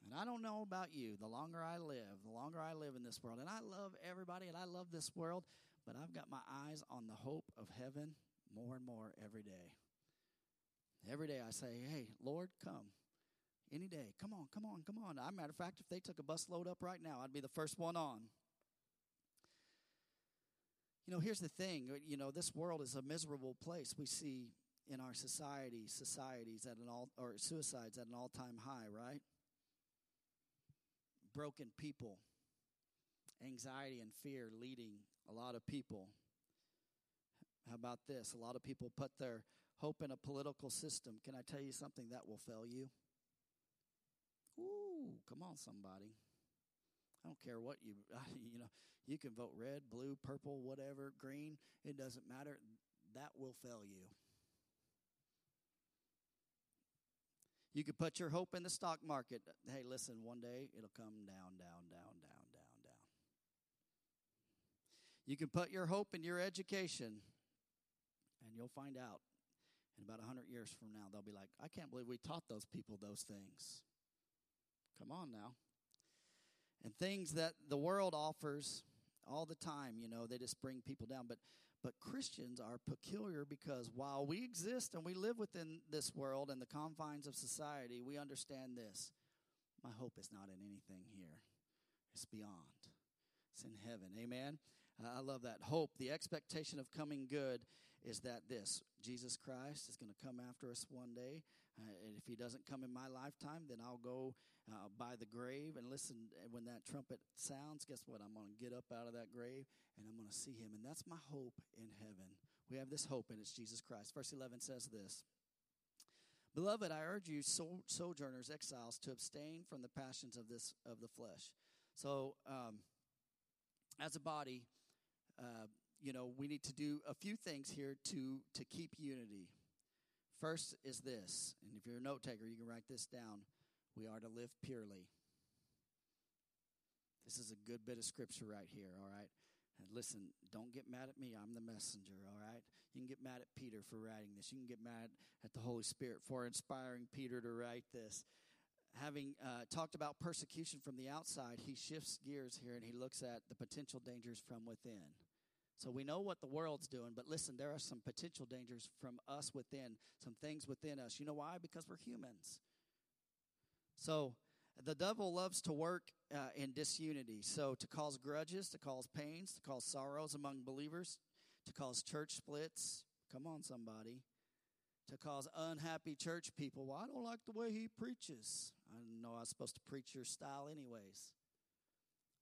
And I don't know about you. The longer I live, the longer I live in this world, and I love everybody and I love this world, but I've got my eyes on the hope of heaven more and more every day. Every day I say, hey, Lord, come. Any day. Come on, come on, come on. As a matter of fact, if they took a bus load up right now, I'd be the first one on. You know, here's the thing. You know, this world is a miserable place. We see in our society, societies at an all or suicides at an all-time high, right? Broken people, anxiety and fear leading a lot of people how about this? A lot of people put their hope in a political system. Can I tell you something that will fail you? Ooh, come on, somebody. I don't care what you, you know, you can vote red, blue, purple, whatever, green. It doesn't matter. That will fail you. You could put your hope in the stock market. Hey, listen, one day it'll come down, down, down, down, down, down. You can put your hope in your education, you'll find out in about 100 years from now, they'll be like, I can't believe we taught those people those things. Come on now. And things that the world offers all the time, you know, they just bring people down. But but Christians are peculiar because while we exist and we live within this world and the confines of society, we understand this. My hope is not in anything here, it's beyond, it's in heaven. Amen. I love that. Hope, the expectation of coming good, is that this Jesus Christ is going to come after us one day. Uh, and if he doesn't come in my lifetime, then I'll go uh, by the grave and listen. When that trumpet sounds, guess what? I'm going to get up out of that grave and I'm going to see him. And that's my hope in heaven. We have this hope, and it's Jesus Christ. Verse 11 says this Beloved, I urge you, so- sojourners, exiles, to abstain from the passions of this of the flesh. So, um, as a body, uh, you know, we need to do a few things here to to keep unity. First is this, and if you're a note taker, you can write this down. We are to live purely. This is a good bit of scripture right here, all right? And listen, don't get mad at me. I'm the messenger, all right? You can get mad at Peter for writing this. You can get mad at the Holy Spirit for inspiring Peter to write this. Having uh, talked about persecution from the outside, he shifts gears here and he looks at the potential dangers from within. So we know what the world's doing, but listen, there are some potential dangers from us within, some things within us. You know why? Because we're humans. So the devil loves to work uh, in disunity. So to cause grudges, to cause pains, to cause sorrows among believers, to cause church splits. Come on, somebody. To cause unhappy church people. Well, I don't like the way he preaches. I know I was supposed to preach your style, anyways.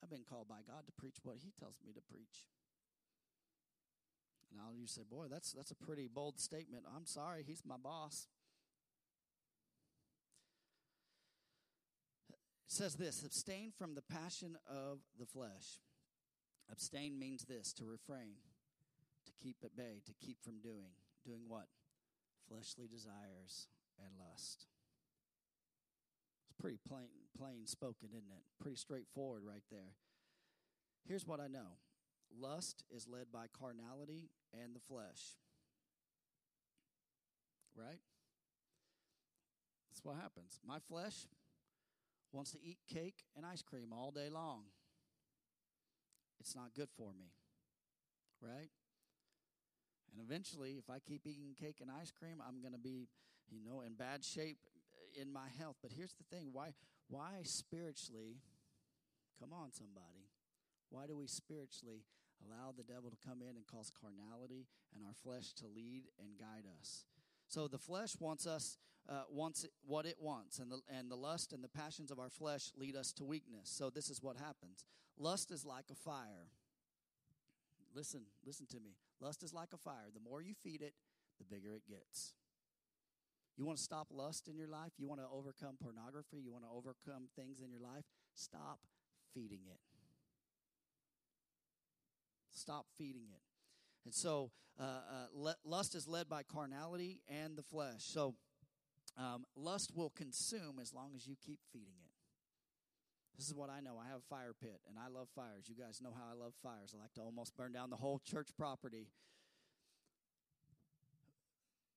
I've been called by God to preach what he tells me to preach. Now you say, boy, that's that's a pretty bold statement. I'm sorry, he's my boss. It says this abstain from the passion of the flesh. Abstain means this to refrain, to keep at bay, to keep from doing. Doing what? Fleshly desires and lust. It's pretty plain, plain spoken, isn't it? Pretty straightforward right there. Here's what I know Lust is led by carnality and the flesh. Right? That's what happens. My flesh wants to eat cake and ice cream all day long. It's not good for me. Right? And eventually, if I keep eating cake and ice cream, I'm going to be, you know, in bad shape uh, in my health. But here's the thing why, why spiritually, come on, somebody, why do we spiritually allow the devil to come in and cause carnality and our flesh to lead and guide us? So the flesh wants us uh, wants what it wants, and the and the lust and the passions of our flesh lead us to weakness. So this is what happens. Lust is like a fire. Listen, listen to me. Lust is like a fire. The more you feed it, the bigger it gets. You want to stop lust in your life? You want to overcome pornography? You want to overcome things in your life? Stop feeding it. Stop feeding it. And so, uh, uh, le- lust is led by carnality and the flesh. So, um, lust will consume as long as you keep feeding it. This is what I know. I have a fire pit, and I love fires. You guys know how I love fires. I like to almost burn down the whole church property.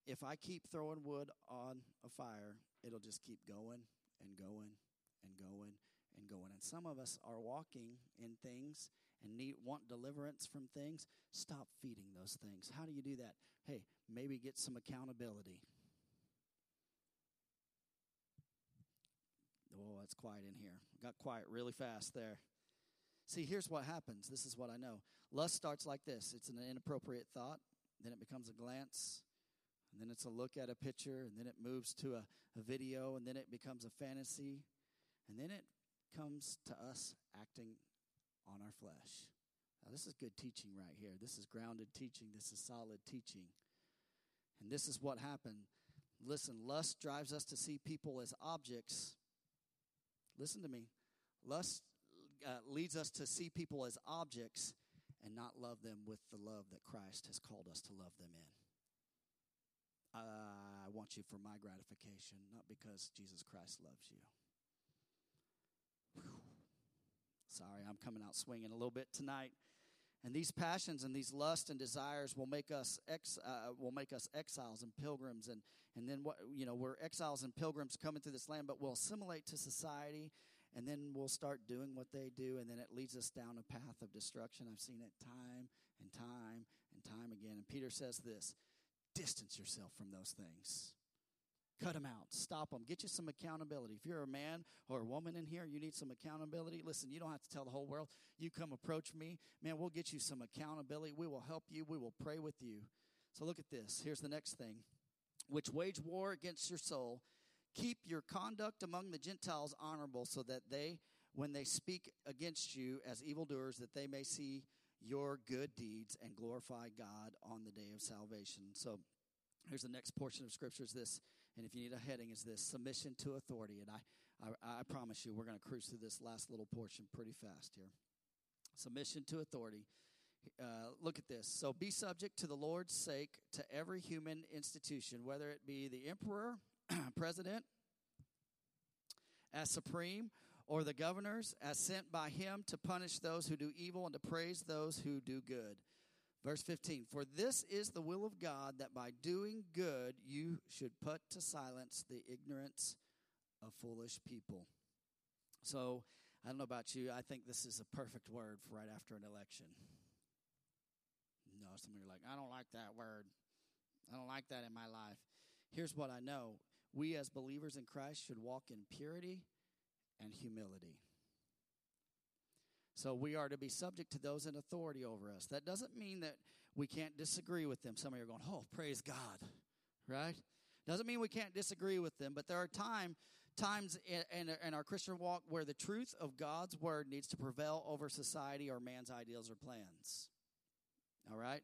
If I keep throwing wood on a fire, it'll just keep going and going and going and going. And some of us are walking in things and need want deliverance from things. Stop feeding those things. How do you do that? Hey, maybe get some accountability. Oh, it's quiet in here. Got quiet really fast there. See, here's what happens. This is what I know. Lust starts like this it's an inappropriate thought, then it becomes a glance, and then it's a look at a picture, and then it moves to a, a video, and then it becomes a fantasy, and then it comes to us acting on our flesh. Now, this is good teaching right here. This is grounded teaching. This is solid teaching. And this is what happened. Listen, lust drives us to see people as objects. Listen to me. Lust uh, leads us to see people as objects and not love them with the love that Christ has called us to love them in. I want you for my gratification, not because Jesus Christ loves you. Whew. Sorry, I'm coming out swinging a little bit tonight. And these passions and these lusts and desires will make us ex, uh, will make us exiles and pilgrims, and and then what you know we're exiles and pilgrims coming through this land, but we'll assimilate to society, and then we'll start doing what they do, and then it leads us down a path of destruction. I've seen it time and time and time again. And Peter says this: distance yourself from those things. Cut them out. Stop them. Get you some accountability. If you're a man or a woman in here, you need some accountability. Listen, you don't have to tell the whole world. You come approach me. Man, we'll get you some accountability. We will help you. We will pray with you. So look at this. Here's the next thing which wage war against your soul. Keep your conduct among the Gentiles honorable, so that they, when they speak against you as evildoers, that they may see your good deeds and glorify God on the day of salvation. So here's the next portion of scripture is this and if you need a heading, is this submission to authority. And I, I, I promise you, we're going to cruise through this last little portion pretty fast here. Submission to authority. Uh, look at this. So be subject to the Lord's sake to every human institution, whether it be the emperor, president, as supreme, or the governors as sent by him to punish those who do evil and to praise those who do good. Verse 15 For this is the will of God that by doing good you should put to silence the ignorance of foolish people. So, I don't know about you, I think this is a perfect word for right after an election. No, some of you are like, I don't like that word. I don't like that in my life. Here's what I know we as believers in Christ should walk in purity and humility. So we are to be subject to those in authority over us. That doesn't mean that we can't disagree with them. Some of you are going, oh, praise God, right? Doesn't mean we can't disagree with them, but there are time, times in, in, in our Christian walk where the truth of God's word needs to prevail over society or man's ideals or plans. All right?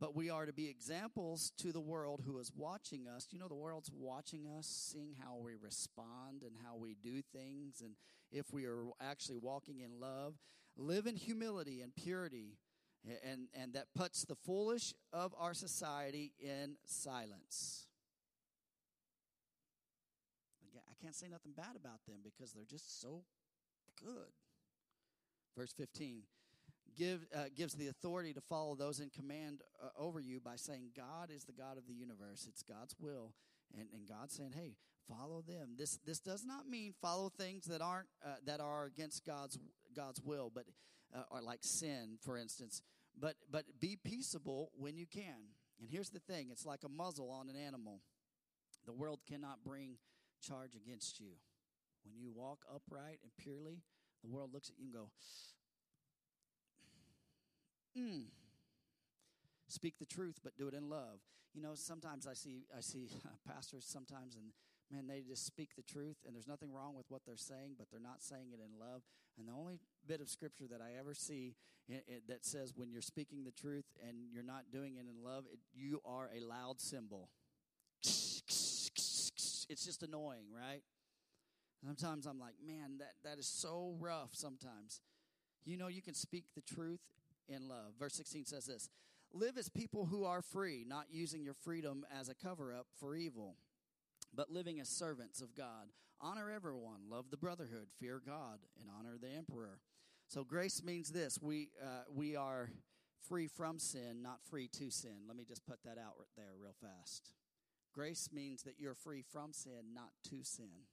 But we are to be examples to the world who is watching us. You know, the world's watching us, seeing how we respond and how we do things, and if we are actually walking in love live in humility and purity, and, and that puts the foolish of our society in silence. I can't say nothing bad about them because they're just so good. Verse 15 give, uh, gives the authority to follow those in command uh, over you by saying, God is the God of the universe. It's God's will. And, and God's saying, hey, follow them. This, this does not mean follow things that aren't, uh, that are against God's God's will, but uh, or like sin, for instance. But but be peaceable when you can. And here's the thing: it's like a muzzle on an animal. The world cannot bring charge against you. When you walk upright and purely, the world looks at you and go, "Hmm." Speak the truth, but do it in love. You know, sometimes I see I see pastors sometimes, and man, they just speak the truth, and there's nothing wrong with what they're saying, but they're not saying it in love. And the only bit of scripture that I ever see it, it, that says when you're speaking the truth and you're not doing it in love, it, you are a loud cymbal. It's just annoying, right? Sometimes I'm like, man, that, that is so rough sometimes. You know, you can speak the truth in love. Verse 16 says this Live as people who are free, not using your freedom as a cover up for evil but living as servants of God. Honor everyone, love the brotherhood, fear God, and honor the emperor. So grace means this: we uh, we are free from sin, not free to sin. Let me just put that out there real fast. Grace means that you're free from sin, not to sin.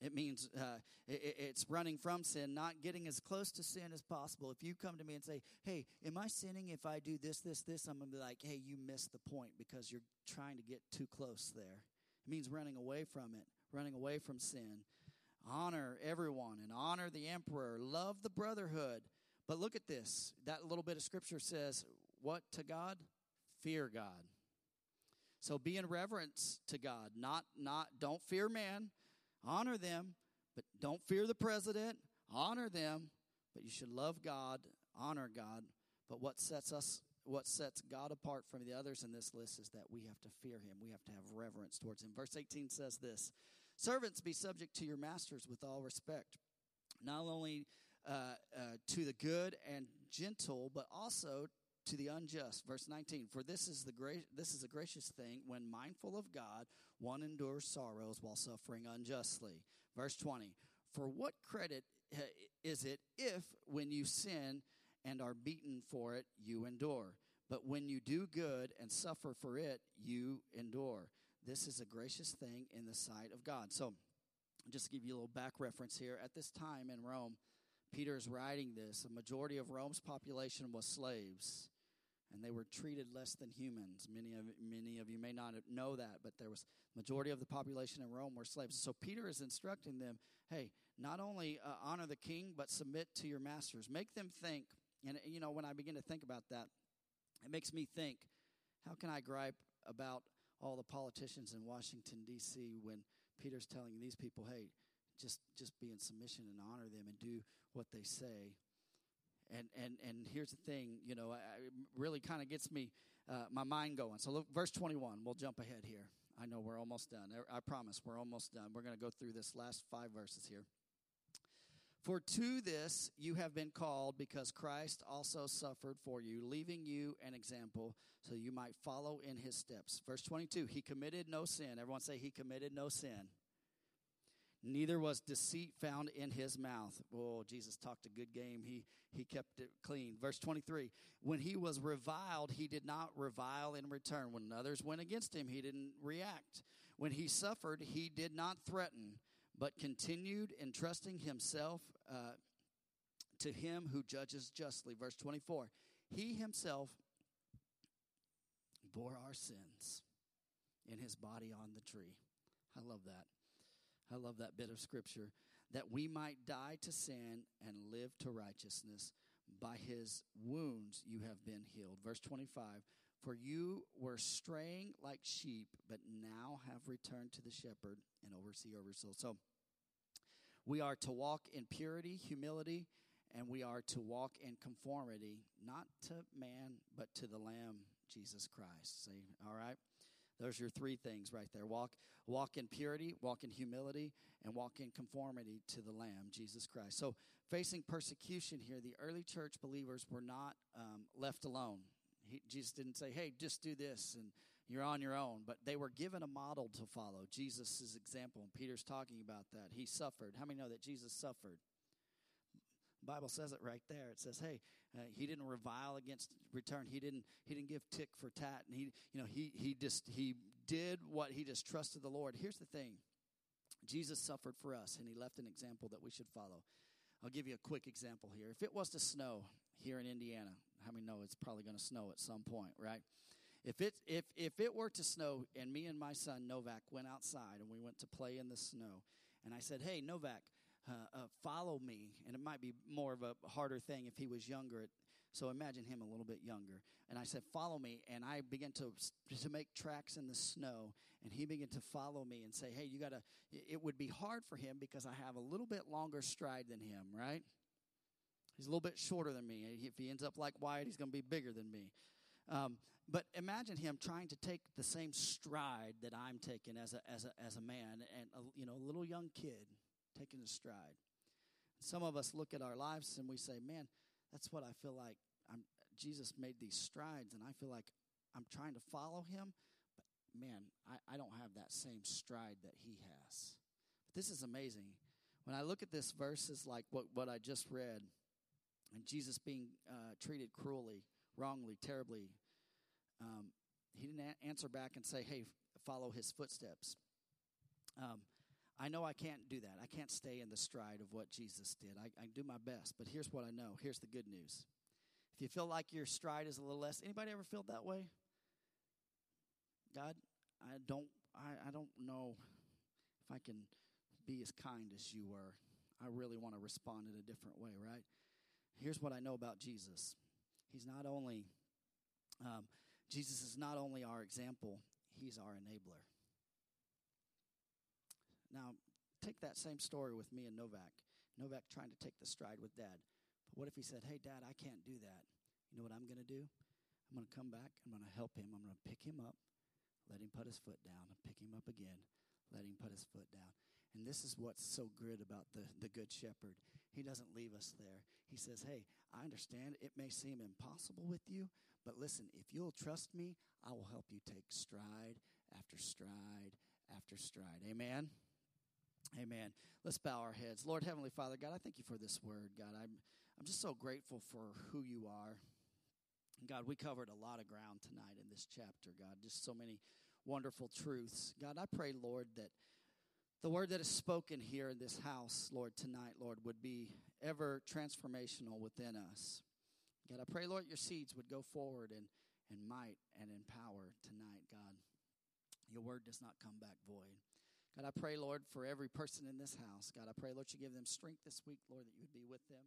It means uh, it, it's running from sin, not getting as close to sin as possible. If you come to me and say, Hey, am I sinning if I do this, this, this? I'm going to be like, Hey, you missed the point because you're trying to get too close there. It means running away from it, running away from sin. Honor everyone and honor the emperor. Love the brotherhood. But look at this. That little bit of scripture says, What to God? Fear God. So be in reverence to God. Not, not, don't fear man Honor them, but don't fear the president. Honor them, but you should love God, honor God. But what sets us what sets God apart from the others in this list is that we have to fear him. We have to have reverence towards him. Verse 18 says this Servants, be subject to your masters with all respect, not only uh, uh, to the good and gentle, but also to the unjust. Verse 19, for this is the great this is a gracious thing when mindful of God, one endures sorrows while suffering unjustly. Verse 20, for what credit uh, is it if when you sin and are beaten for it, you endure? But when you do good and suffer for it, you endure. This is a gracious thing in the sight of God. So, just to give you a little back reference here, at this time in Rome, Peter is writing this. A majority of Rome's population was slaves, and they were treated less than humans. Many of many of you may not know that, but there was majority of the population in Rome were slaves. So Peter is instructing them, hey, not only uh, honor the king, but submit to your masters. Make them think. And you know, when I begin to think about that, it makes me think, how can I gripe about all the politicians in Washington D.C. when Peter's telling these people, hey, just just be in submission and honor them and do what they say. And and and here's the thing, you know, it really kind of gets me uh, my mind going. So look, verse 21. We'll jump ahead here. I know we're almost done. I promise we're almost done. We're going to go through this last five verses here. For to this you have been called, because Christ also suffered for you, leaving you an example, so you might follow in his steps. Verse 22 He committed no sin. Everyone say, He committed no sin. Neither was deceit found in his mouth. Oh, Jesus talked a good game. He, he kept it clean. Verse 23 When he was reviled, he did not revile in return. When others went against him, he didn't react. When he suffered, he did not threaten but continued entrusting himself uh, to him who judges justly. Verse 24 He himself bore our sins in his body on the tree. I love that. I love that bit of scripture. That we might die to sin and live to righteousness. By his wounds you have been healed. Verse 25 For you were straying like sheep, but now have returned to the shepherd and overseer over soul. So we are to walk in purity, humility, and we are to walk in conformity, not to man, but to the Lamb, Jesus Christ. See, all right? Those are your three things right there. Walk, walk in purity, walk in humility, and walk in conformity to the Lamb, Jesus Christ. So, facing persecution here, the early church believers were not um, left alone. He, Jesus didn't say, "Hey, just do this," and you're on your own. But they were given a model to follow, Jesus' example. And Peter's talking about that. He suffered. How many know that Jesus suffered? Bible says it right there. It says, "Hey, uh, he didn't revile against return. He didn't. He didn't give tick for tat. And he, you know, he he just he did what he just trusted the Lord. Here's the thing: Jesus suffered for us, and he left an example that we should follow. I'll give you a quick example here. If it was to snow here in Indiana, how many know it's probably going to snow at some point, right? If it if if it were to snow and me and my son Novak went outside and we went to play in the snow, and I said, "Hey Novak, uh, uh, follow me," and it might be more of a harder thing if he was younger. So imagine him a little bit younger, and I said, "Follow me," and I began to to make tracks in the snow, and he began to follow me and say, "Hey, you got to." It would be hard for him because I have a little bit longer stride than him, right? He's a little bit shorter than me. If he ends up like Wyatt, he's going to be bigger than me. Um, but imagine him trying to take the same stride that I'm taking as a, as a, as a man and, a, you know, a little young kid taking a stride. Some of us look at our lives and we say, man, that's what I feel like. I'm, Jesus made these strides and I feel like I'm trying to follow him, but man, I, I don't have that same stride that he has. But this is amazing. When I look at this verses like what, what I just read, and Jesus being uh, treated cruelly, wrongly, terribly, um, he didn't a- answer back and say, hey, follow his footsteps. Um, I know I can't do that. I can't stay in the stride of what Jesus did. I, I do my best, but here's what I know. Here's the good news. If you feel like your stride is a little less, anybody ever felt that way? God, I don't, I, I don't know if I can be as kind as you were. I really want to respond in a different way, right? Here's what I know about Jesus. He's not only um, Jesus is not only our example, he's our enabler. Now, take that same story with me and Novak. Novak trying to take the stride with dad. But what if he said, Hey, dad, I can't do that? You know what I'm going to do? I'm going to come back. I'm going to help him. I'm going to pick him up, let him put his foot down, and pick him up again, let him put his foot down. And this is what's so good about the, the Good Shepherd. He doesn't leave us there. He says, Hey, I understand it may seem impossible with you, but listen, if you'll trust me, I will help you take stride after stride after stride. Amen. Amen. Let's bow our heads. Lord Heavenly Father, God, I thank you for this word. God, I'm I'm just so grateful for who you are. God, we covered a lot of ground tonight in this chapter, God. Just so many wonderful truths. God, I pray, Lord, that the word that is spoken here in this house, Lord, tonight, Lord, would be ever transformational within us. God, I pray, Lord, your seeds would go forward in, in might and in power tonight, God. Your word does not come back void. God, I pray, Lord, for every person in this house. God, I pray, Lord, you give them strength this week, Lord, that you would be with them.